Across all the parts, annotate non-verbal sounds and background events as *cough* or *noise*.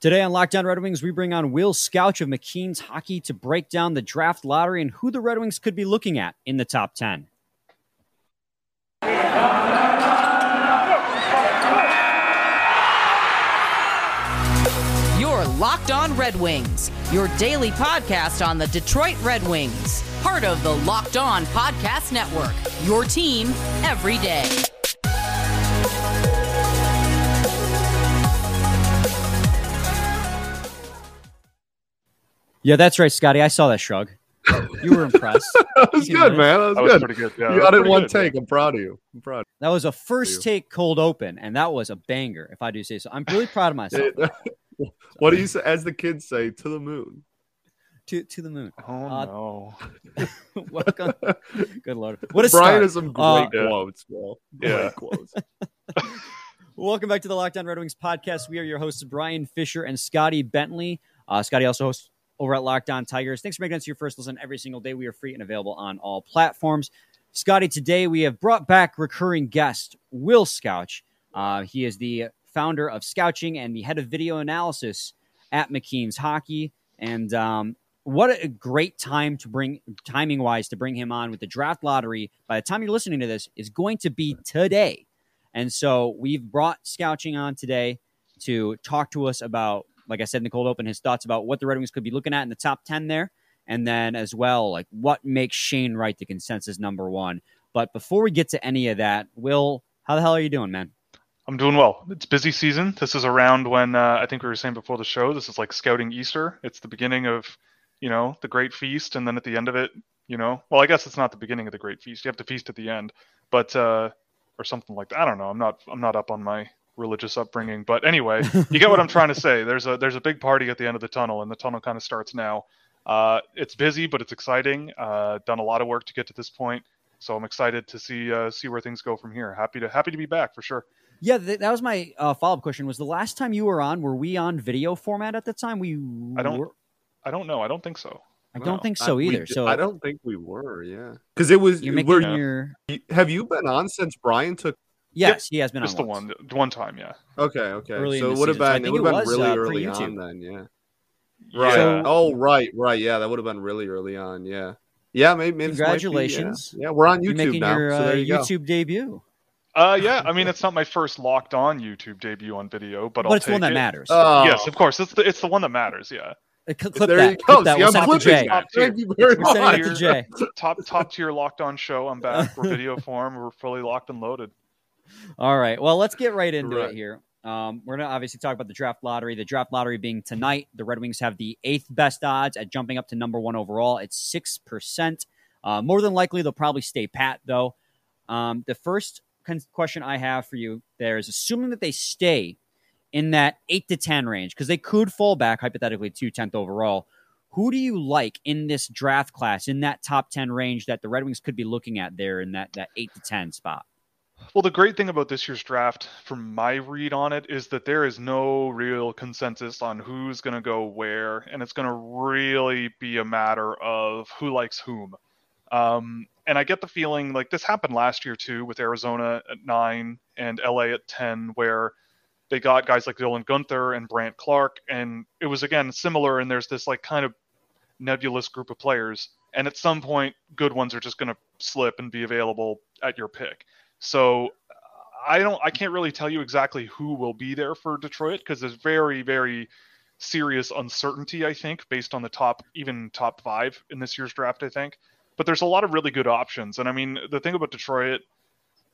Today on Locked On Red Wings, we bring on Will Scouch of McKeen's Hockey to break down the draft lottery and who the Red Wings could be looking at in the top 10. Your Locked On Red Wings, your daily podcast on the Detroit Red Wings, part of the Locked On Podcast Network. Your team every day. Yeah, that's right, Scotty. I saw that shrug. You were impressed. *laughs* that was good, man. That was, That was good. pretty good. Yeah, you got it one good. take. I'm proud of you. I'm proud. That was a first take cold open, and that was a banger, if I do say so. I'm really proud of myself. *laughs* what do you say? As the kids say, to the moon. to, to the moon. Oh Uh, no. *laughs* Welcome. Good Lord. What a Brian start. has some great Uh, quotes, bro. Great Yeah. quotes. Welcome back to the Locked On Red Wings podcast. We are your hosts, Brian Fisher and Scotty Bentley. Uh, Scotty also hosts over at Locked On Tigers. Thanks for making us your first listen every single day. We are free and available on all platforms. Scotty, today we have brought back recurring guest Will Scouch. Uh, he is the founder of Scouching and the head of video analysis at McKeen's Hockey. And um, what a great time to bring, timing wise, to bring him on with the draft lottery. By the time you're listening to this, is going to be today. And so we've brought Scouching on today to talk to us about, like I said in the cold open, his thoughts about what the Red Wings could be looking at in the top 10 there. And then as well, like what makes Shane Wright the consensus number one. But before we get to any of that, Will, how the hell are you doing, man? I'm doing well. It's busy season. This is around when uh, I think we were saying before the show. This is like scouting Easter. It's the beginning of, you know, the Great Feast, and then at the end of it, you know, well, I guess it's not the beginning of the Great Feast. You have to feast at the end, but uh, or something like that. I don't know. I'm not. I'm not up on my religious upbringing, but anyway, *laughs* you get what I'm trying to say. There's a there's a big party at the end of the tunnel, and the tunnel kind of starts now. Uh, it's busy, but it's exciting. Uh, done a lot of work to get to this point, so I'm excited to see uh, see where things go from here. Happy to happy to be back for sure. Yeah, th- that was my uh, follow up question. Was the last time you were on, were we on video format at the time? We I don't- were- I don't know. I don't think so. I don't No, think so we either. d- so I don't think we were. Yeah, because it was. you're making we're- your Have you been on since Brian took? Yes, he has been Just on the once. one, one time, yeah. Okay, okay. Early so the it would have season. So I been. think it it would have was, been really uh, early pre-YouTube. on then. Yeah. Right. So- oh, right, right. Yeah, that would have been really early on. Yeah. Yeah, maybe. maybe this might be, yeah. Congratulations. Yeah. we're on You're YouTube making now. your so uh, there you go. YouTube debut. Uh, yeah. I mean, it's not my first locked on YouTube debut on video, but, But, I'll it's the one that it. matters. Oh, Yes, of course. It's the it's the one that matters. Yeah. Uh, clip there that. you go. Clip that. See, We'll I'm to clipping Jay. that. Thank you very We're much. to *laughs* Top top tier locked on show. I'm back. We're *laughs* video form. We're fully locked and loaded. All right. Well, let's get right into Right. it here. Um, we're going to obviously talk about the draft lottery. The draft lottery being tonight. The Red Wings have the eighth best odds at jumping up to number one overall. It's 6%. Uh, more than likely, they'll probably stay pat, though. Um, the first con- question I have for you there is assuming that they stay in that 8 to 10 range, because they could fall back hypothetically to 10th overall. Who do you like in this draft class, in that top 10 range that the Red Wings could be looking at there in that, that 8 to 10 spot? Well, the great thing about this year's draft, from my read on it, is that there is no real consensus on who's going to go where, and it's going to really be a matter of who likes whom. Um, and I get the feeling like this happened last year too, with Arizona at nine and LA at ten, where they got guys like Dylan Guenther and Brandt Clarke, and it was again similar. And there's this like kind of nebulous group of players, and at some point, good ones are just going to slip and be available at your pick. So I don't, I can't really tell you exactly who will be there for Detroit because there's very, very serious uncertainty. I think based on the top, even top five in this year's draft. I think, but there's a lot of really good options. And I mean, the thing about Detroit,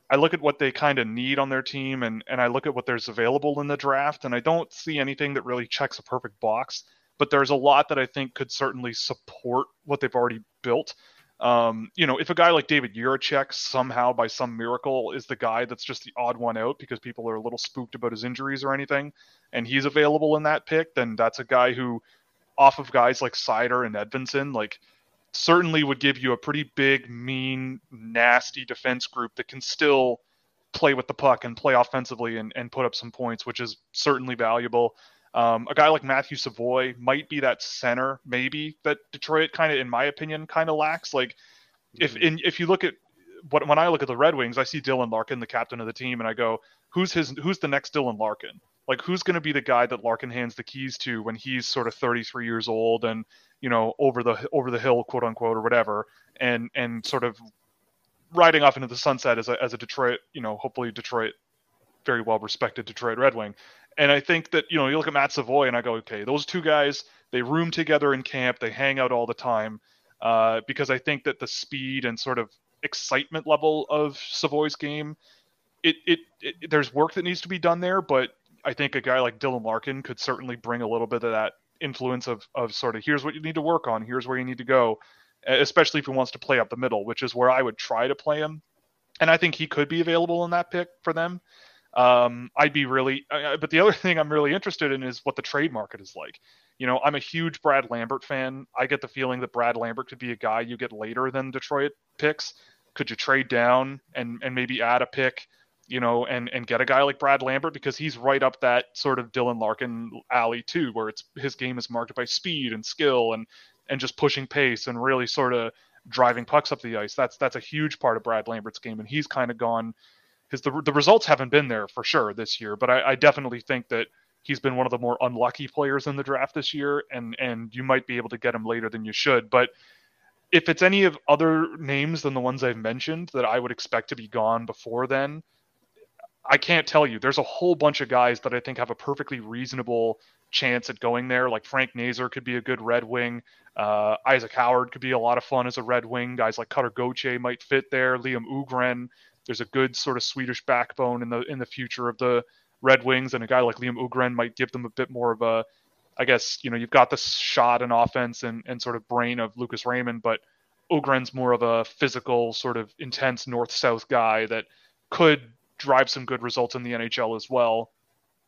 I look at what they kind of need on their team, and and I look at what there's available in the draft, and I don't see anything that really checks a perfect box. But there's a lot that I think could certainly support what they've already built. Um, you know, if a guy like David Jiricek somehow by some miracle is the guy that's just the odd one out because people are a little spooked about his injuries or anything, and he's available in that pick, then that's a guy who, off of guys like Seider and Edvinsson, like certainly would give you a pretty big, mean, nasty defense group that can still play with the puck and play offensively and, and put up some points, which is certainly valuable. Um, a guy like Matthew Savoy might be that center, maybe that Detroit kind of, in my opinion, kind of lacks. Like, if in, if you look at what when I look at the Red Wings, I see Dylan Larkin, the captain of the team, and I go, who's his who's the next Dylan Larkin? Like who's going to be the guy that Larkin hands the keys to when he's sort of 33 years old and you know over the over the hill, quote unquote, or whatever, and and sort of riding off into the sunset as a as a Detroit, you know, hopefully Detroit, very well respected Detroit Red Wing. And I think that you know you look at Matt Savoy and I go, okay, those two guys they room together in camp, they hang out all the time, uh, because I think that the speed and sort of excitement level of Savoy's game, it, it, it there's work that needs to be done there, but I think a guy like Dylan Larkin could certainly bring a little bit of that influence of of sort of here's what you need to work on, here's where you need to go, especially if he wants to play up the middle, which is where I would try to play him. And I think he could be available in that pick for them. Um, I'd be really, uh, but the other *laughs* thing I'm really interested in is what the trade market is like. You know, I'm a huge Brad Lambert fan. I get the feeling that Brad Lambert could be a guy you get later than Detroit picks. Could you trade down and and maybe add a pick, you know, and and get a guy like Brad Lambert because he's right up that sort of Dylan Larkin alley too, where it's his game is marked by speed and skill and and just pushing pace and really sort of driving pucks up the ice. That's that's a huge part of Brad Lambert's game, and he's kind of gone. His the the results haven't been there for sure this year, but I, I definitely think that he's been one of the more unlucky players in the draft this year, and and you might be able to get him later than you should. But if it's any of other names than the ones I've mentioned that I would expect to be gone before then, I can't tell you. There's a whole bunch of guys that I think have a perfectly reasonable chance at going there. Like Frank Nazar could be a good Red Wing. Uh, Isaac Howard could be a lot of fun as a Red Wing. Guys like Cutter Gauthier might fit there. Liam Öhgren. There's a good sort of Swedish backbone in the in the future of the Red Wings, and a guy like Liam Öhgren might give them a bit more of a, I guess you know you've got the shot and offense and and sort of brain of Lucas Raymond, but Öhgren's more of a physical sort of intense north south guy that could drive some good results in the NHL as well.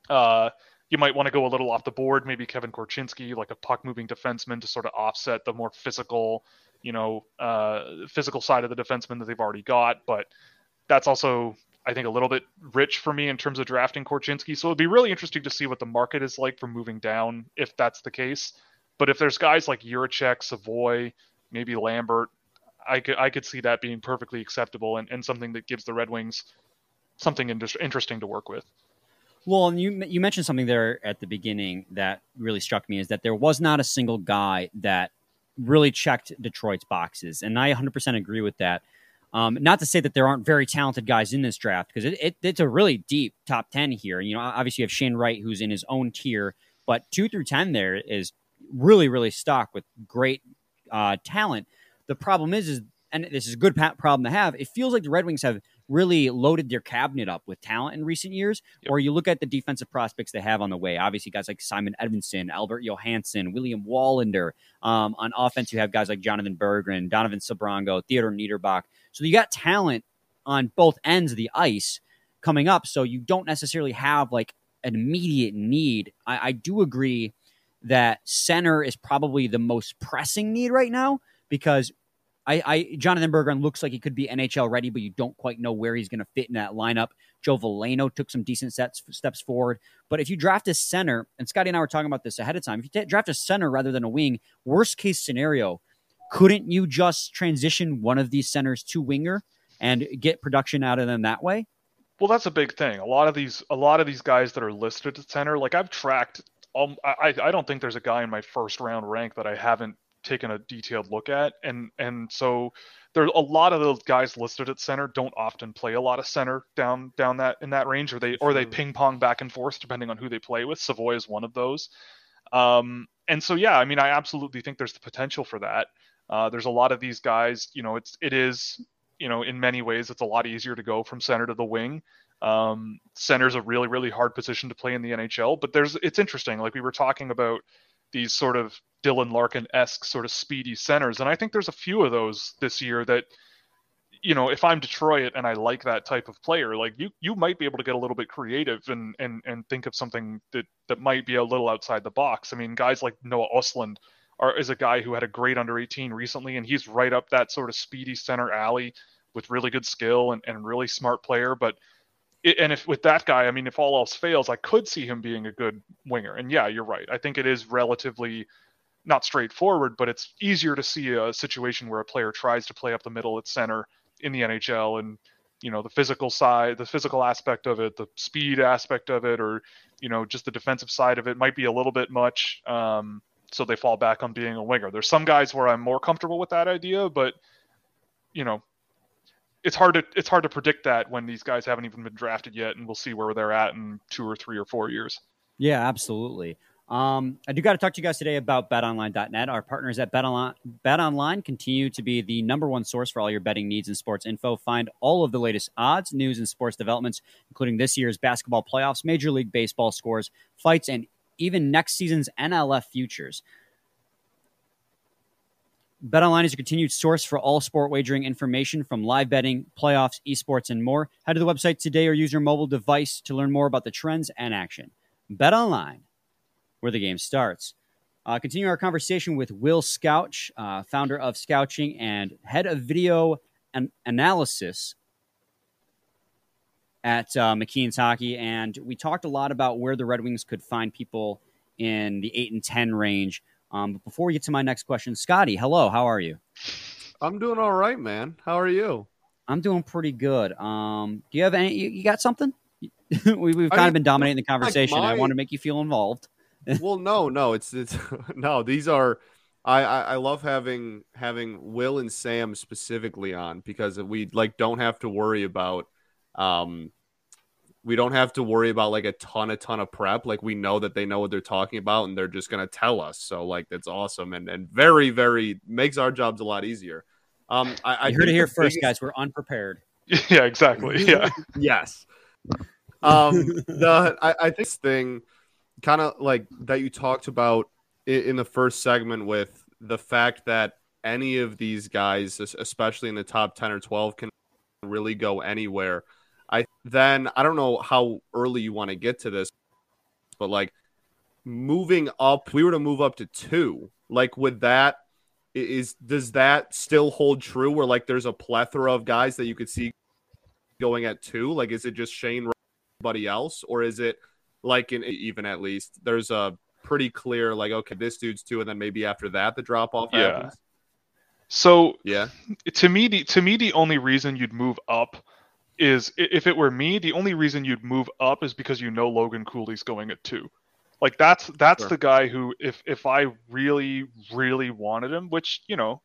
Uh, you might want to go a little off the board, maybe Kevin Korchinski, like a puck moving defenseman to sort of offset the more physical, you know, uh, physical side of the defenseman that they've already got. But that's also, I think, a little bit rich for me in terms of drafting Korchinski. So it'd be really interesting to see what the market is like for moving down if that's the case. But if there's guys like Jiricek, Savoy, maybe Lambert, I could I could see that being perfectly acceptable and, and something that gives the Red Wings something interesting to work with. Well, you you mentioned something there at the beginning that really struck me is that there was not a single guy that really checked Detroit's boxes, and I 100% agree with that. Um, not to say that there aren't very talented guys in this draft because it, it, it's a really deep top 10 here. You know, obviously you have Shane Wright who's in his own tier, but two through 10 there is really, really stocked with great uh, talent. The problem is, is and this is a good problem to have. It feels like the Red Wings have really loaded their cabinet up with talent in recent years. Yep. Or you look at the defensive prospects they have on the way. Obviously, guys like Simon Edvinsson, Albert Johansson, William Wallinder. Um, on offense, you have guys like Jonathan Berggren, Donovan Sebrango, Theodor Niederbach. So you got talent on both ends of the ice coming up. So you don't necessarily have like an immediate need. I, I do agree that center is probably the most pressing need right now because I, I Jonathan Berggren looks like he could be NHL ready, but you don't quite know where he's going to fit in that lineup. Joe Veleno took some decent sets, steps forward, but if you draft a center, and Scotty and I were talking about this ahead of time, if you t- draft a center rather than a wing, worst case scenario, couldn't you just transition one of these centers to winger and get production out of them that way? Well, that's a big thing. A lot of these, a lot of these guys that are listed at center, like I've tracked. Um, I, I don't think there's a guy in my first round rank that I haven't taken a detailed look at and and so there a lot of those guys listed at center don't often play a lot of center down down that in that range or they or they ping pong back and forth depending on who they play with savoy is one of those um, and so yeah i mean i absolutely think there's the potential for that uh, there's a lot of these guys you know it's it is you know in many ways it's a lot easier to go from center to the wing um, center's a really really hard position to play in the nhl but there's it's interesting like we were talking about these sort of Dylan Larkin esque sort of speedy centers. And I think there's a few of those this year that, you know, if I'm Detroit and I like that type of player, like you you might be able to get a little bit creative and and and think of something that that might be a little outside the box. I mean, guys like Noah Östlund are is a guy who had a great under 18 recently, and he's right up that sort of speedy center alley with really good skill and, and really smart player. But it, and if with that guy, I mean, if all else fails, I could see him being a good winger. And yeah, you're right. I think it is relatively not straightforward, but it's easier to see a situation where a player tries to play up the middle at center in the NHL and you know the physical side, the physical aspect of it, the speed aspect of it, or you know just the defensive side of it might be a little bit much. Um, so they fall back on being a winger. There's some guys where I'm more comfortable with that idea, but you know, it's hard to it's hard to predict that when these guys haven't even been drafted yet, and we'll see where they're at in two or three or four years. Yeah, absolutely. Um, I do got to talk to you guys today about betonline.net. Our partners at BetOnline, BetOnline continue to be the number one source for all your betting needs and sports info. Find all of the latest odds, news, and sports developments, including this year's basketball playoffs, Major League Baseball scores, fights, and even next season's NFL futures. BetOnline is your continued source for all sport wagering information from live betting, playoffs, esports, and more. Head to the website today or use your mobile device to learn more about the trends and action. BetOnline where the game starts. Uh, continue our conversation with Will Scouch, uh, founder of Scouching and head of video and analysis at uh, McKeen's Hockey. And we talked a lot about where the Red Wings could find people in the 8 and 10 range. Um, but before we get to my next question, Scotty, hello, how are you? I'm doing all right, man. How are you? I'm doing pretty good. Um, do you have any? You, you got something? *laughs* we, have kind I of been dominating the conversation. Like my... I want to make you feel involved *laughs* well, no, no, it's it's *laughs* no. These are I, I, I love having having Will and Sam specifically on because we like don't have to worry about um we don't have to worry about like a ton a ton of prep. Like we know that they know what they're talking about and they're just going to tell us. So like that's awesome and and very very makes our jobs a lot easier. Um i, I heard it here first biggest... guys. We're unprepared. *laughs* Yeah exactly. *laughs* Yeah. Yes. Um the i, I think this thing kind of like that you talked about in the first segment with the fact that any of these guys, especially in the top 10 or 12, can really go anywhere. I then I don't know how early you want to get to this, but like moving up, we were to move up to two. Like with that, is does that still hold true? Where like there's a plethora of guys that you could see going at two? Like is it just Shane, everybody else, or is it like in even at least there's a pretty clear like okay this dude's two and then maybe after that the drop off yeah. happens. So yeah, to me the to me the only reason you'd move up is if it were me the only reason you'd move up is because you know Logan Cooley's going at two. Like that's that's sure. the guy who if if I really really wanted him, which you know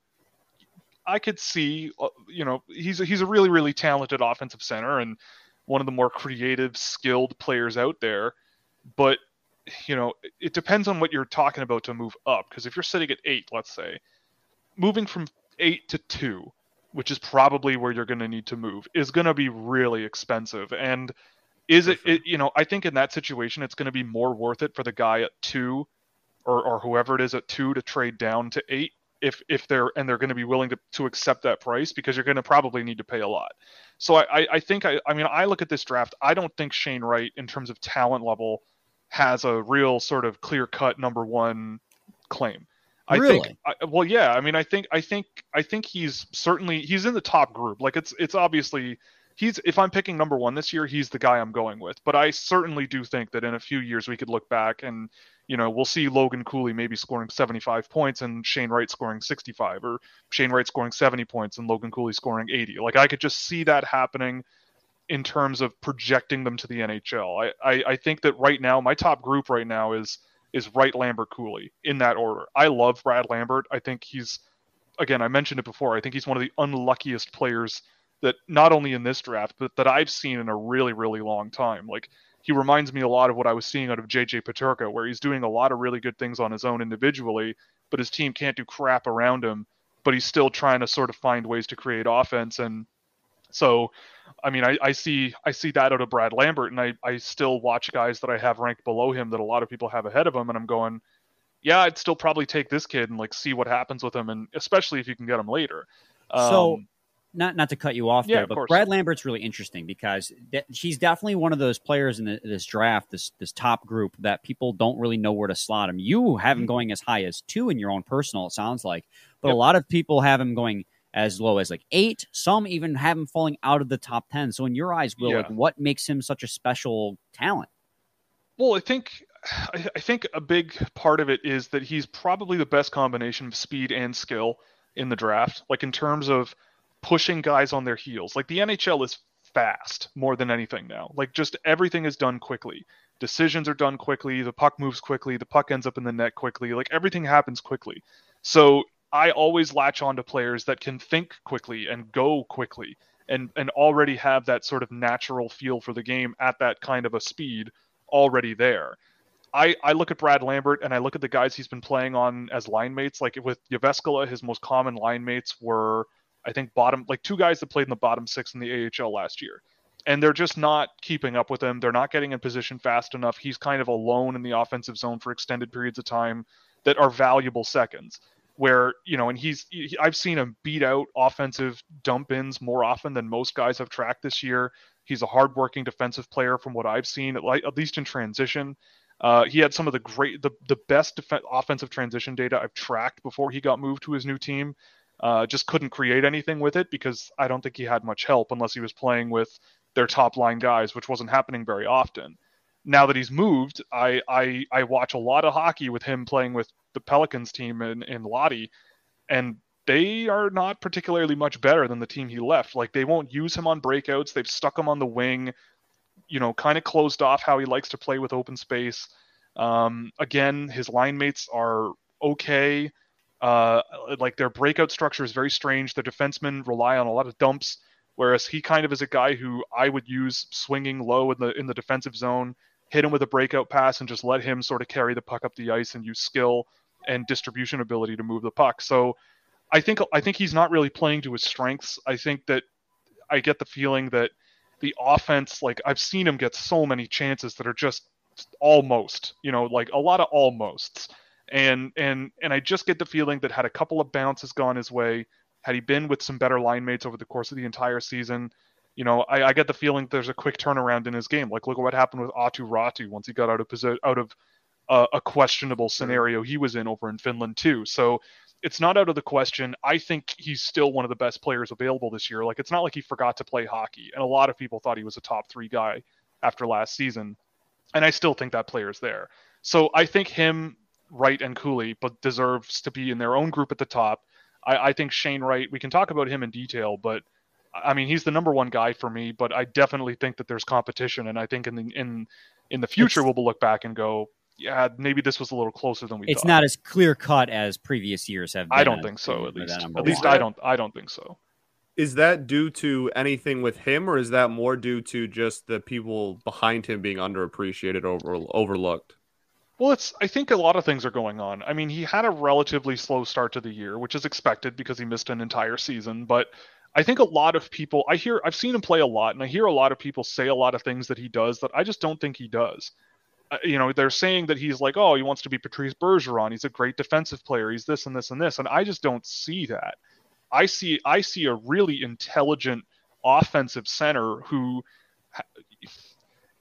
I could see, uh, you know, he's a, he's a really really talented offensive center and one of the more creative, skilled players out there but you know it depends on what you're talking about to move up because if you're sitting at eight let's say moving from eight to two which is probably where you're going to need to move is going to be really expensive. And is it, it, you know i think in that situation it's going to be more worth it for the guy at two or, or whoever it is at two to trade down to eight if if they're and they're going to be willing to, to accept that price because you're going to probably need to pay a lot. So i i think i i mean i look at this draft i don't think shane wright in terms of talent level has a real sort of clear cut number one claim. I really? think I, well yeah, I mean I think I think I think he's certainly he's in the top group. Like it's it's obviously he's if I'm picking number 1 this year, he's the guy I'm going with. But I certainly do think that in a few years we could look back and you know, we'll see Logan Cooley maybe scoring 75 points and Shane Wright scoring 65 or Shane Wright scoring 70 points and Logan Cooley scoring 80. Like I could just see that happening in terms of projecting them to the NHL. I, I, I think that right now my top group right now is is Wright Lambert Cooley in that order. I love Brad Lambert. I think he's again I mentioned it before. I think he's one of the unluckiest players that not only in this draft but that I've seen in a really really long time. Like he reminds me a lot of what I was seeing out of JJ Peterka, where he's doing a lot of really good things on his own individually, but his team can't do crap around him. But he's still trying to sort of find ways to create offense and so I mean, I, I see I see that out of Brad Lambert, and I, I still watch guys that I have ranked below him that a lot of people have ahead of him, and I'm going, yeah, I'd still probably take this kid and like see what happens with him, and especially if you can get him later. Um, so, not not to cut you off yeah, there, but course. Brad Lambert's really interesting because de- he's definitely one of those players in the, this draft, this this top group that people don't really know where to slot him. You have him mm-hmm. going as high as two in your own personal, it sounds like, but yep. a lot of people have him going as low as like eight. Some even have him falling out of the top ten. So in your eyes, Will, yeah. like what makes him such a special talent? Well, I think I think a big part of it is that he's probably the best combination of speed and skill in the draft. Like in terms of pushing guys on their heels. Like the NHL is fast more than anything now. Like just everything is done quickly. Decisions are done quickly. The puck moves quickly. The puck ends up in the net quickly. Like everything happens quickly. So I always latch on to players that can think quickly and go quickly and and already have that sort of natural feel for the game at that kind of a speed already there. I, I look at Brad Lambert and I look at the guys he's been playing on as line mates. Like with Jyväskylä, his most common line mates were, I think, bottom, like two guys that played in the bottom six in the AHL last year. And they're just not keeping up with him. They're not getting in position fast enough. He's kind of alone in the offensive zone for extended periods of time that are valuable seconds. Where, you know, and he's, he, I've seen him beat out offensive dump ins more often than most guys have tracked this year. He's a hardworking defensive player from what I've seen, at, at least in transition. Uh, he had some of the great, the, the best def- offensive transition data I've tracked before he got moved to his new team. Uh, just couldn't create anything with it because I don't think he had much help unless he was playing with their top line guys, which wasn't happening very often. Now that he's moved, I, I I watch a lot of hockey with him playing with the Pelicans team in, in Lahti, and they are not particularly much better than the team he left. Like they won't use him on breakouts. They've stuck him on the wing you know, kind of closed off how he likes to play with open space. Um, again, his line mates are okay. Uh, like their breakout structure is very strange. The defensemen rely on a lot of dumps, whereas he kind of is a guy who I would use swinging low in the in the defensive zone, hit him with a breakout pass, and just let him sort of carry the puck up the ice and use skill and distribution ability to move the puck. So I think I think he's not really playing to his strengths. I think that I get the feeling that the offense, like I've seen him get so many chances that are just almost, you know, like a lot of almosts. And and and I just get the feeling that had a couple of bounces gone his way, had he been with some better line mates over the course of the entire season, you know, I, I get the feeling there's a quick turnaround in his game. Like look at what happened with Aatu Räty once he got out of posi- out of uh, a questionable scenario he was in over in Finland too. So it's not out of the question. I think he's still one of the best players available this year. Like it's not like he forgot to play hockey, and a lot of people thought he was a top three guy after last season, and I still think that player's there. So I think him, Wright, and Cooley, but deserves to be in their own group at the top. I, I think Shane Wright. We can talk about him in detail, but I mean he's the number one guy for me. But I definitely think that there's competition, and I think in the in in the future it's, we'll look back and go, yeah, maybe this was a little closer than we. It's thought. not as clear cut as previous years have. Been. I don't think so. At least, at least I don't. I don't think so. Is that due to anything with him, or is that more due to just the people behind him being underappreciated, over overlooked? Well, it's. I think a lot of things are going on. I mean, he had a relatively slow start to the year, which is expected because he missed an entire season. But I think a lot of people. I hear. I've seen him play a lot, and I hear a lot of people say a lot of things that he does that I just don't think he does. Uh, you know, they're saying that he's like, oh, he wants to be Patrice Bergeron. He's a great defensive player. He's this and this and this, and I just don't see that. I see, I see a really intelligent offensive center who.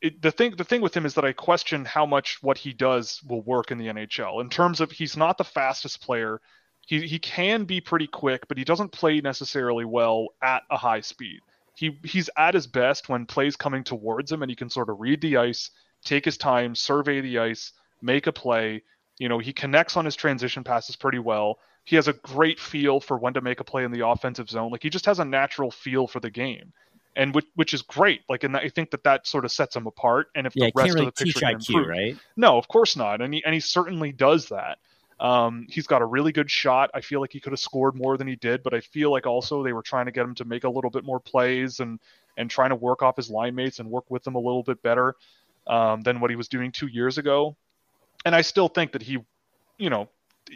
It, the thing, the thing with him is that I question how much what he does will work in the NHL. In terms of, he's not the fastest player. He he can be pretty quick, but he doesn't play necessarily well at a high speed. He he's at his best when plays coming towards him and he can sort of read the ice take his time, survey the ice, make a play. You know, he connects on his transition passes pretty well. He has a great feel for when to make a play in the offensive zone. Like he just has a natural feel for the game, and which, which is great. Like, and I think that that sort of sets him apart. And if yeah, the rest really of the picture can improve, right? No, of course not. And he and he certainly does that. Um, he's got a really good shot. I feel like he could have scored more than he did, but I feel like also they were trying to get him to make a little bit more plays and and trying to work off his line mates and work with them a little bit better um, than what he was doing two years ago. And I still think that he, you know,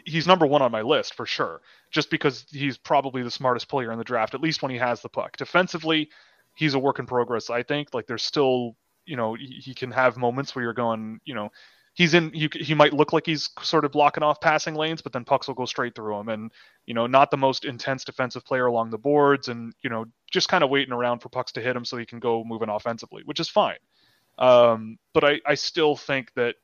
he's number one on my list for sure, just because he's probably the smartest player in the draft, at least when he has the puck. Defensively, he's a work in progress. I think like there's still, you know, he, can have moments where you're going, you know, he's in he, he might look like he's sort of blocking off passing lanes but then pucks will go straight through him and you know not the most intense defensive player along the boards and you know just kind of waiting around for pucks to hit him so he can go moving offensively which is fine um, but I, I still think that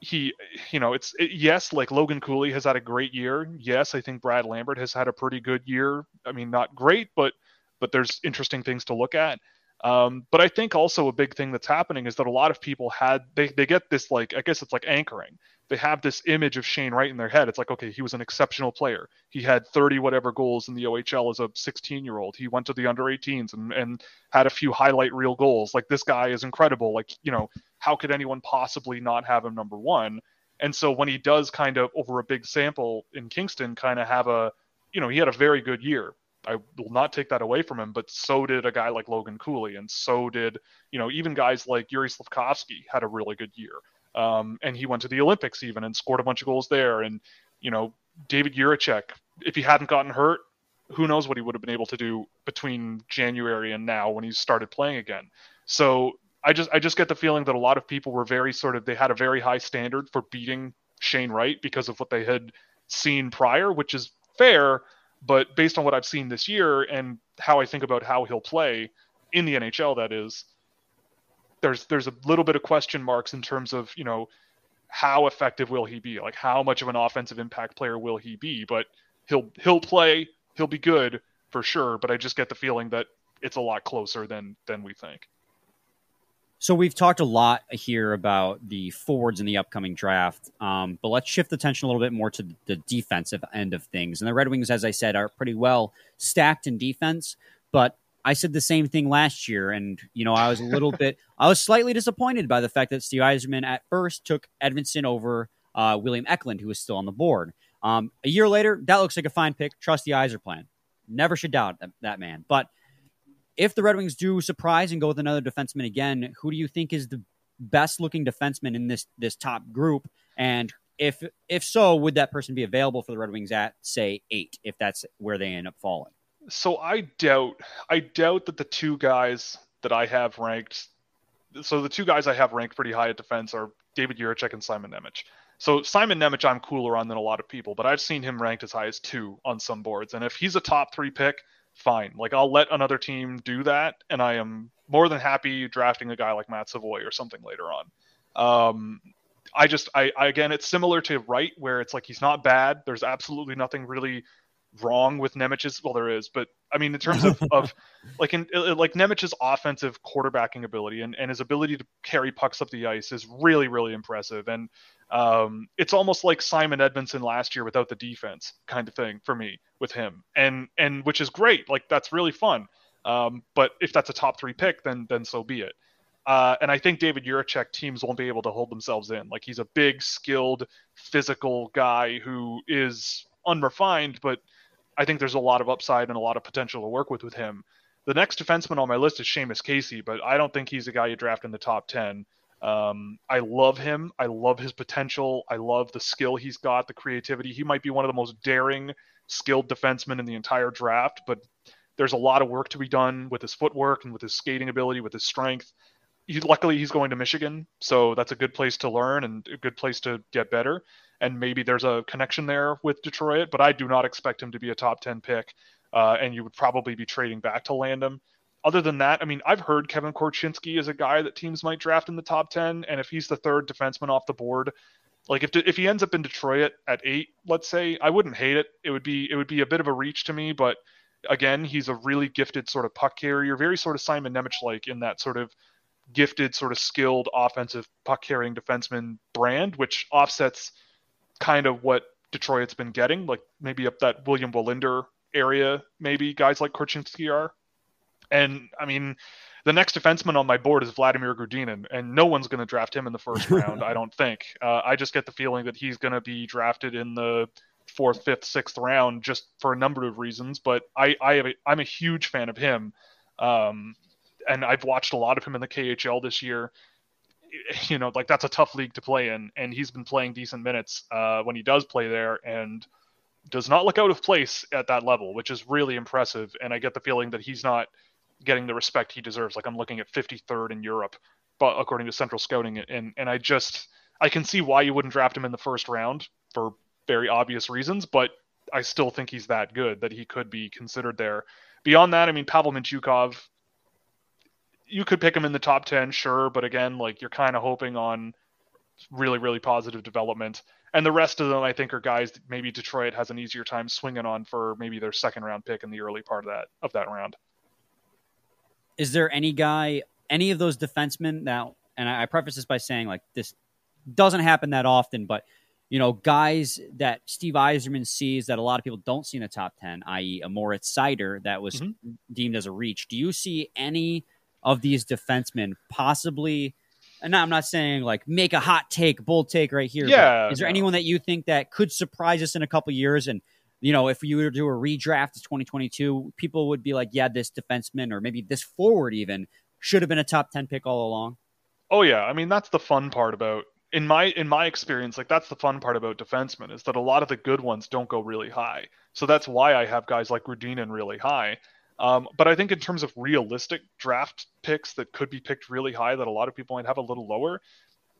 he, you know, it's it, yes, like Logan Cooley has had a great year. Yes, I think Brad Lambert has had a pretty good year. I mean, not great, but but there's interesting things to look at. Um, but I think also a big thing that's happening is that a lot of people had they they get this like I guess it's like anchoring. They have this image of Shane Wright in their head. It's like okay, he was an exceptional player. He had 30 whatever goals in the OHL as a 16 year old. He went to the under 18s and and had a few highlight reel goals. Like this guy is incredible. Like you know how could anyone possibly not have him number one? And so when he does kind of over a big sample in Kingston, kind of have a you know he had a very good year I will not take that away from him, but so did a guy like Logan Cooley, and so did you know even guys like Juraj Slafkovsky had a really good year, um, and he went to the Olympics even and scored a bunch of goals there, and you know David Jiricek, if he hadn't gotten hurt, who knows what he would have been able to do between January and now when he started playing again. So I just I just get the feeling that a lot of people were very sort of they had a very high standard for beating Shane Wright because of what they had seen prior, which is fair but based on what I've seen this year and how I think about how he'll play in the NHL, that is, there's there's a little bit of question marks in terms of you know how effective will he be? Like how much of an offensive impact player will he be? But he'll he'll play, he'll be good for sure. But I just get the feeling that it's a lot closer than than we think. So we've talked a lot here about the forwards in the upcoming draft, um, but let's shift the attention a little bit more to the defensive end of things. And the Red Wings, as I said, are pretty well stacked in defense. But I said the same thing last year, and you know I was a little *laughs* bit, I was slightly disappointed by the fact that Steve Yzerman at first took Edvinsson over uh, William Eklund, who was still on the board. Um, a year later, that looks like a fine pick. Trust the Yzer plan. Never should doubt that, that man. But if the Red Wings do surprise and go with another defenseman again, who do you think is the best looking defenseman in this this top group? And if if so, would that person be available for the Red Wings at say eight, if that's where they end up falling? So I doubt I doubt that the two guys that I have ranked so the two guys I have ranked pretty high at defense are David Jiricek and Simon Nemec. So Simon Nemec I'm cooler on than a lot of people, but I've seen him ranked as high as two on some boards. And if he's a top three pick, fine. Like I'll let another team do that, and I am more than happy drafting a guy like Matt Savoy or something later on. Um, I just, I, I again, it's similar to Wright, where it's like he's not bad. There's absolutely nothing really wrong with Nemec's. Well, there is, but I mean, in terms of, of *laughs* like in like Nemec's offensive quarterbacking ability and, and his ability to carry pucks up the ice is really, really impressive. And um, it's almost like Simon Edvinsson last year without the defense kind of thing for me with him, and and which is great. Like that's really fun. Um, but if that's a top three pick, then then so be it. Uh, and I think David Jiricek teams won't be able to hold themselves in. Like he's a big, skilled, physical guy who is unrefined, but I think there's a lot of upside and a lot of potential to work with with him. The next defenseman on my list is Seamus Casey, but I don't think he's a guy you draft in the top ten. Um, I love him. I love his potential. I love the skill he's got, the creativity. He might be one of the most daring, skilled defensemen in the entire draft, but there's a lot of work to be done with his footwork and with his skating ability, with his strength. He, luckily, he's going to Michigan, so that's a good place to learn and a good place to get better. And maybe there's a connection there with Detroit, but I do not expect him to be a top 10 pick. Uh, and you would probably be trading back to land him other than that, I mean, I've heard Kevin Korchinski is a guy that teams might draft in the top 10. And if he's the third defenseman off the board, like if, if he ends up in Detroit at eight, let's say, I wouldn't hate it. It would be, it would be a bit of a reach to me, but again, he's a really gifted sort of puck carrier, very sort of Simon Nemec like in that sort of gifted, sort of skilled offensive puck carrying defenseman brand, which offsets kind of what Detroit's been getting, like maybe up that William Wallinder area, maybe guys like Korchinski are. And I mean, the next defenseman on my board is Vladimir Grudinin, and no one's going to draft him in the first *laughs* round, I don't think. Uh, I just get the feeling that he's going to be drafted in the fourth, fifth, sixth round just for a number of reasons. But I, I have a, I'm a huge fan of him, um, and I've watched a lot of him in the KHL this year. *laughs* You know, like that's a tough league to play in, and he's been playing decent minutes uh, when he does play there, and does not look out of place at that level, which is really impressive. And I get the feeling that he's not getting the respect he deserves. Like I'm looking at 53rd in Europe, but according to Central Scouting, and and I just I can see why you wouldn't draft him in the first round for very obvious reasons, but I still think he's that good that he could be considered there. Beyond that, I mean Pavel Mintyukov, you could pick him in the top 10, sure, but again, like you're kind of hoping on really really positive development. And the rest of them, I think, are guys that maybe Detroit has an easier time swinging on for maybe their second round pick in the early part of that of that round. is there any guy, any of those defensemen now? And I, I preface this by saying like this doesn't happen that often, but you know, guys that Steve Yzerman sees that a lot of people don't see in the top 10, i.e., a Moritz Seider that was mm-hmm. deemed as a reach. Do you see any of these defensemen possibly? And I'm not saying like make a hot take, bold take right here. Yeah. Is there no. anyone that you think that could surprise us in a couple years? And, you know, if you were to do a redraft of 2022, people would be like, yeah, this defenseman or maybe this forward even should have been a top 10 pick all along. Oh, yeah. I mean, that's the fun part about in my in my experience, like that's the fun part about defensemen is that a lot of the good ones don't go really high. So that's why I have guys like Rudinin really high. Um, but I think in terms of realistic draft picks that could be picked really high, that a lot of people might have a little lower.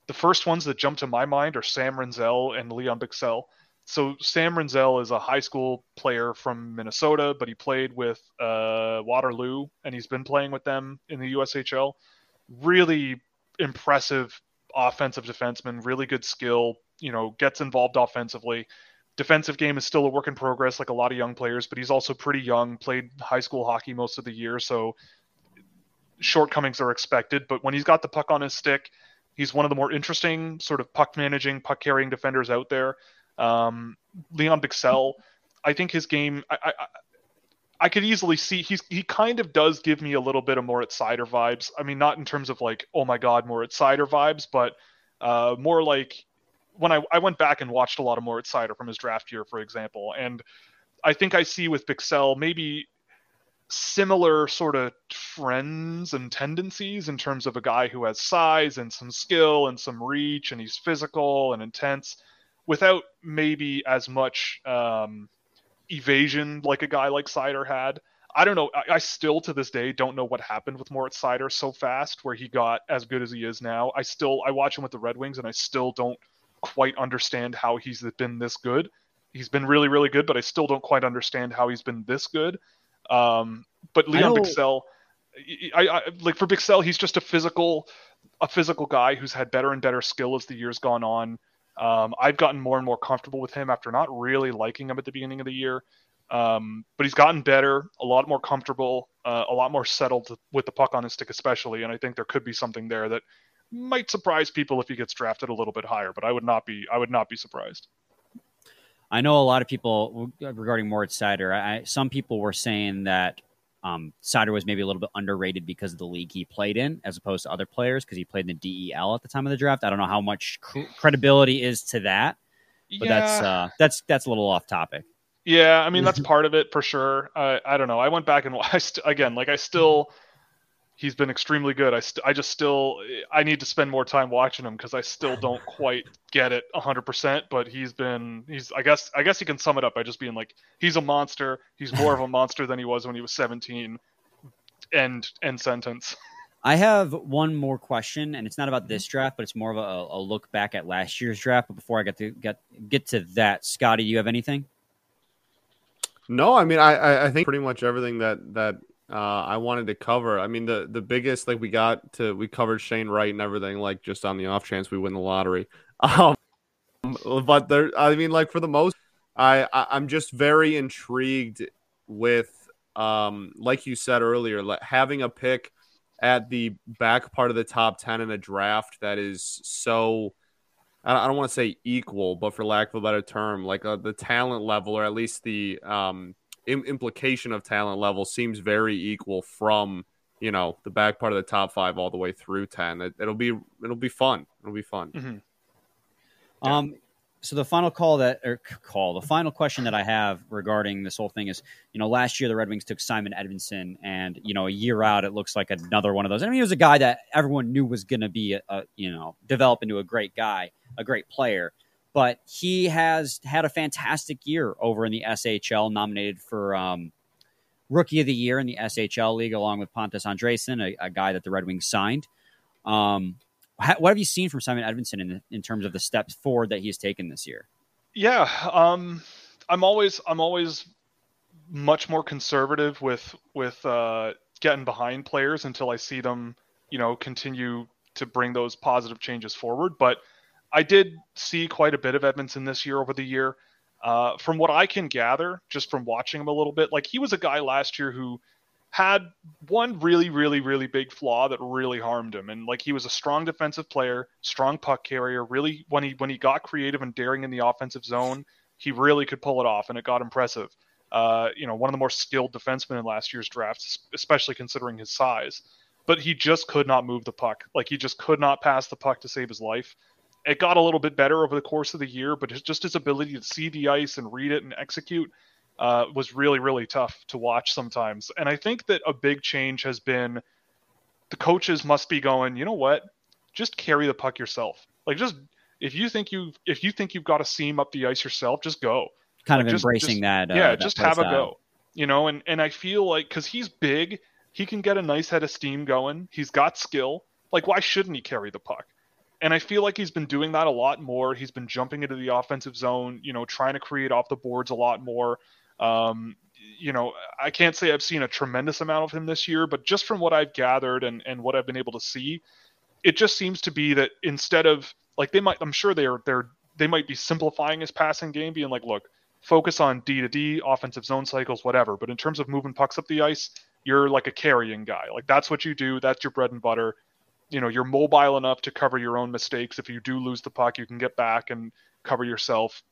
The first ones that jump to my mind are Sam Rinzel and Lian Bichsel. So Sam Rinzel is a high school player from Minnesota, but he played with uh, Waterloo and he's been playing with them in the USHL. Really impressive offensive defenseman, really good skill, you know, gets involved offensively. Defensive game is still a work in progress, like a lot of young players, but he's also pretty young, played high school hockey most of the year, so shortcomings are expected. But when he's got the puck on his stick, he's one of the more interesting sort of puck managing, puck carrying defenders out there. Um, Lian Bichsel, I think his game, I, I, I could easily see he's he kind of does give me a little bit of Moritz Seider vibes. I mean, not in terms of like oh my god Moritz Seider vibes, but uh, more like when I, I went back and watched a lot of Moritz Seider from his draft year, for example, and I think I see with Bichsel maybe similar sort of trends and tendencies in terms of a guy who has size and some skill and some reach and he's physical and intense without maybe as much um, evasion like a guy like Seider had. I don't know. I, I, still to this day don't know what happened with Moritz Seider so fast, where he got as good as he is now. I still I watch him with the Red Wings, and I still don't quite understand how he's been this good. He's been really really good, but I still don't quite understand how he's been this good. Um, but Lian Bichsel, I, I like for Bichsel, he's just a physical a physical guy who's had better and better skill as the years gone on. Um, I've gotten more and more comfortable with him after not really liking him at the beginning of the year. Um, but he's gotten better, a lot more comfortable, uh, a lot more settled with the puck on his stick, especially. And I think there could be something there that might surprise people if he gets drafted a little bit higher. But I would not be, I would not be surprised. I know a lot of people regarding Moritz Seider. I, some people were saying that um, Seider was maybe a little bit underrated because of the league he played in, as opposed to other players because he played in the DEL at the time of the draft. I don't know how much cr- credibility is to that, but yeah. that's uh, that's that's a little off topic. Yeah, I mean that's *laughs* part of it for sure. Uh, I don't know. I went back and *laughs* I st- again, like I still he's been extremely good. I st- I just still I need to spend more time watching him because I still *laughs* don't quite get it 100%. But he's been he's I guess I guess you can sum it up by just being like he's a monster. He's more of a *laughs* monster than he was when he was 17. End end sentence. *laughs* I have one more question, and it's not about this mm-hmm. draft, but it's more of a, a look back at last year's draft. But before I get to get get to that, Scotty, do you have anything? No, I mean I I think pretty much everything that that uh, I wanted to cover. I mean, the the biggest like we got to we covered Shane Wright and everything like just on the off chance we win the lottery. *laughs* Um, but there, I mean, like for the most, I, I am just very intrigued with um like you said earlier, like having a pick at the back part of the top ten in a draft that is so. I don't want to say equal, but for lack of a better term, like uh, the talent level, or at least the um, implication of talent level seems very equal from you know the back part of the top five all the way through 10 it, will be it'll be fun. It'll be fun. Mm-hmm. yeah. um so the final call that or call the final question that i have regarding this whole thing is you know last year the red wings took simon edvinsson and you know a year out it looks like another one of those. I mean he was a guy that everyone knew was going to be a, a you know develop into a great guy a great player but he has had a fantastic year over in the SHL, nominated for um, Rookie of the Year in the SHL League, along with Pontus Andreasson, a, a guy that the Red Wings signed. Um, what have you seen from Simon Edvinsson in, in terms of the steps forward that he's taken this year? Yeah, um, I'm always I'm always much more conservative with with uh, getting behind players until I see them, you know, continue to bring those positive changes forward. But I did see quite a bit of Edvinsson this year over the year. Uh, from what I can gather, just from watching him a little bit, like he was a guy last year who had one really, really, really big flaw that really harmed him. And like he was a strong defensive player, strong puck carrier. Really, when he when he got creative and daring in the offensive zone, he really could pull it off, and it got impressive. Uh, you know, one of the more skilled defensemen in last year's draft, especially considering his size. But he just could not move the puck. Like he just could not pass the puck to save his life. It got a little bit better over the course of the year, but just his ability to see the ice and read it and execute uh, was really, really tough to watch sometimes. And I think that a big change has been the coaches must be going, you know what? Just carry the puck yourself. Like just if you think you if you think you've got a seam up the ice yourself, just go. Kind like of just, embracing just, that. Uh, yeah, that just have a go. You know, and and I feel like because he's big, he can get a nice head of steam going. He's got skill. Like why shouldn't he carry the puck? And I feel like he's been doing that a lot more. He's been jumping into the offensive zone, you know, trying to create off the boards a lot more. Um, you know, I can't say I've seen a tremendous amount of him this year, but just from what I've gathered and, and what I've been able to see, it just seems to be that instead of like they might, I'm sure they're they're they might be simplifying his passing game, being like, look, focus on D to D, offensive zone cycles, whatever. But in terms of moving pucks up the ice, you're like a carrying guy. Like that's what you do. That's your bread and butter. You know, you're mobile enough to cover your own mistakes. If you do lose the puck, you can get back and cover yourself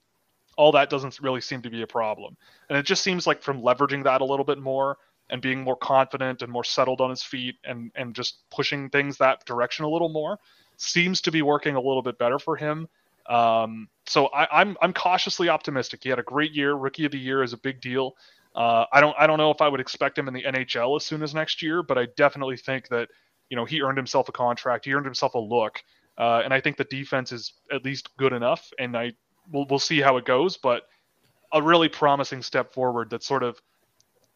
all that doesn't really seem to be a problem. And it just seems like from leveraging that a little bit more and being more confident and more settled on his feet and and just pushing things that direction a little more seems to be working a little bit better for him. Um, so I, I'm I'm cautiously optimistic. He had a great year. Rookie of the year is a big deal. Uh, I don't I don't know if I would expect him in the NHL as soon as next year, but I definitely think that you know he earned himself a contract. He earned himself a look. Uh, and I think the defense is at least good enough. And I we'll we'll see how it goes, but a really promising step forward that sort of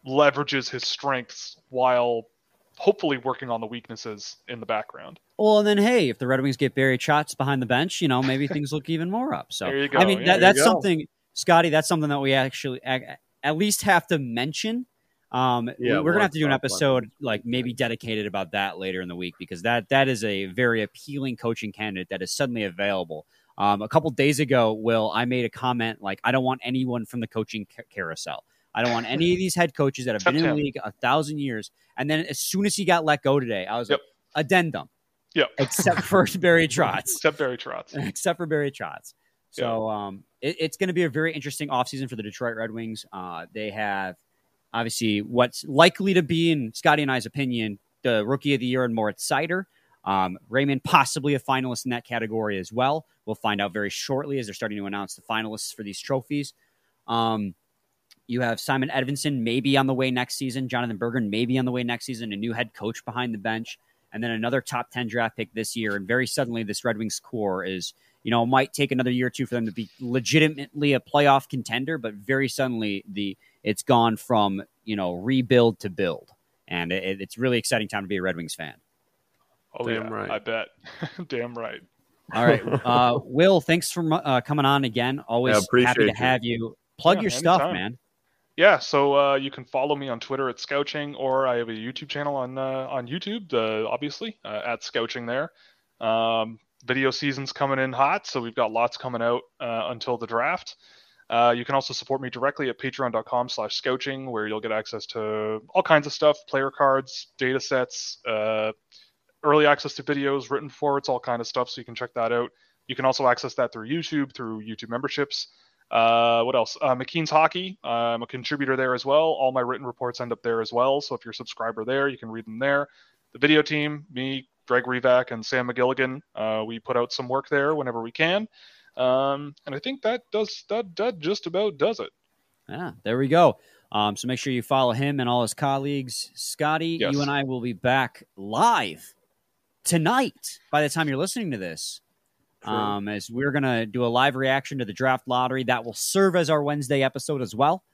leverages his strengths while hopefully working on the weaknesses in the background. Well, and then hey, if the Red Wings get Barry Trotz behind the bench, you know maybe *laughs* things look even more up. So there you go. I mean Yeah, that, that's something, Scotty. That's something that we actually at least have to mention. Um, Yeah, we- we're gonna have to do an episode like maybe dedicated about that later in the week because that that is a very appealing coaching candidate that is suddenly available. Um, a couple days ago, Will, I made a comment like, I don't want anyone from the coaching ca- carousel. I don't want any of *laughs* these head coaches that have been in the league a thousand years. And then as soon as he got let go today, I was Yep. like, addendum, Yep. except for *laughs* Barry Trotz, Except Barry Trotz. *laughs* except for Barry Trotz. So um, it, it's going to be a very interesting offseason for the Detroit Red Wings. Uh, they have obviously what's likely to be, in Scotty and I's opinion, the rookie of the year and Moritz Seider. Um, Raymond possibly a finalist in that category as well. We'll find out very shortly as they're starting to announce the finalists for these trophies. Um, you have Simon Edvinsson maybe on the way next season. Jonathan Berggren maybe on the way next season. A new head coach behind the bench, and then another top ten draft pick this year. And very suddenly, this Red Wings core is you know, might take another year or two for them to be legitimately a playoff contender. But very suddenly, the it's gone from you know rebuild to build, and it, it's really exciting time to be a Red Wings fan. Oh Damn yeah, right. I bet. *laughs* Damn right. All right, *laughs* uh, Will, thanks for uh, coming on again. Always Yeah, happy to you. have you. Plug Yeah, your stuff, man. Yeah, so uh, you can follow me on Twitter at Scouching, or I have a YouTube channel on uh, on YouTube, uh, obviously uh, at Scouching there. Um, video season's coming in hot, so we've got lots coming out uh, until the draft. Uh, you can also support me directly at patreon.com slash scouching, where you'll get access to all kinds of stuff, player cards, data sets, uh, early access to videos, written for it's all kind of stuff, so you can check that out. You can also access that through YouTube, through YouTube memberships. Uh, what else? Uh, McKeen's Hockey. I'm a contributor there as well. All my written reports end up there as well. So if you're a subscriber there, you can read them there. The video team, me, Greg Revac, and Sam McGilligan, uh, we put out some work there whenever we can. Um, and I think that does that, that just about does it. Yeah, there we go. Um, so make sure you follow him and all his colleagues. Scotty, Yes. you and I will be back live tonight by the time you're listening to this. Um, as we're going to do a live reaction to the draft lottery that will serve as our Wednesday episode as well.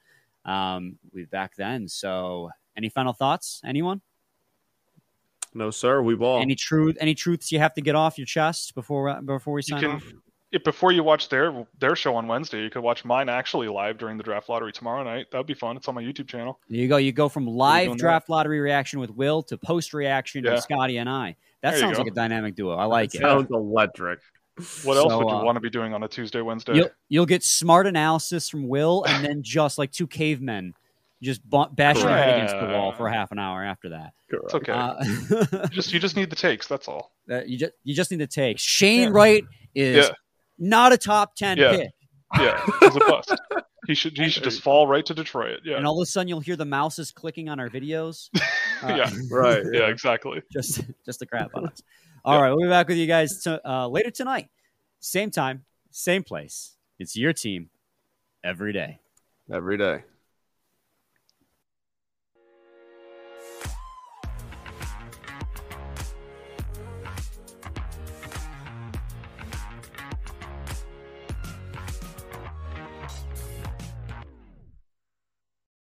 Um, we'll be back then. So, any final thoughts? Anyone? No, sir. We ball. Any truth? Any truths you have to get off your chest before uh, before we You sign can, off? If before you watch their their show on Wednesday, you could watch mine actually live during the draft lottery tomorrow night. That would be fun. It's on my YouTube channel. There you go. You go from live doing draft lottery reaction with Will to post reaction Yeah. with Scotty and I. That There sounds like a dynamic duo. I like it. Sounds electric. What else So, would you uh, want to be doing on a Tuesday, Wednesday? You'll, you'll get smart analysis from Will, and then *laughs* just like two cavemen, just b- bash your head against the wall for half an hour after that. Correct. It's okay. Uh, *laughs* just you just need the takes. That's all. that you just you just need the takes. Shane Yeah. Wright is Yeah. Not a top ten Yeah. pick, Yeah, *laughs* he's a bust. He should he should just fall right to Detroit. Yeah, and all of a sudden you'll hear the mouses clicking on our videos. *laughs* Uh, *laughs* Yeah. Right. yeah, exactly. just just to crap on us. All right, we'll be back with you guys to, uh, later tonight, same time, same place. It's your team every day. Every day.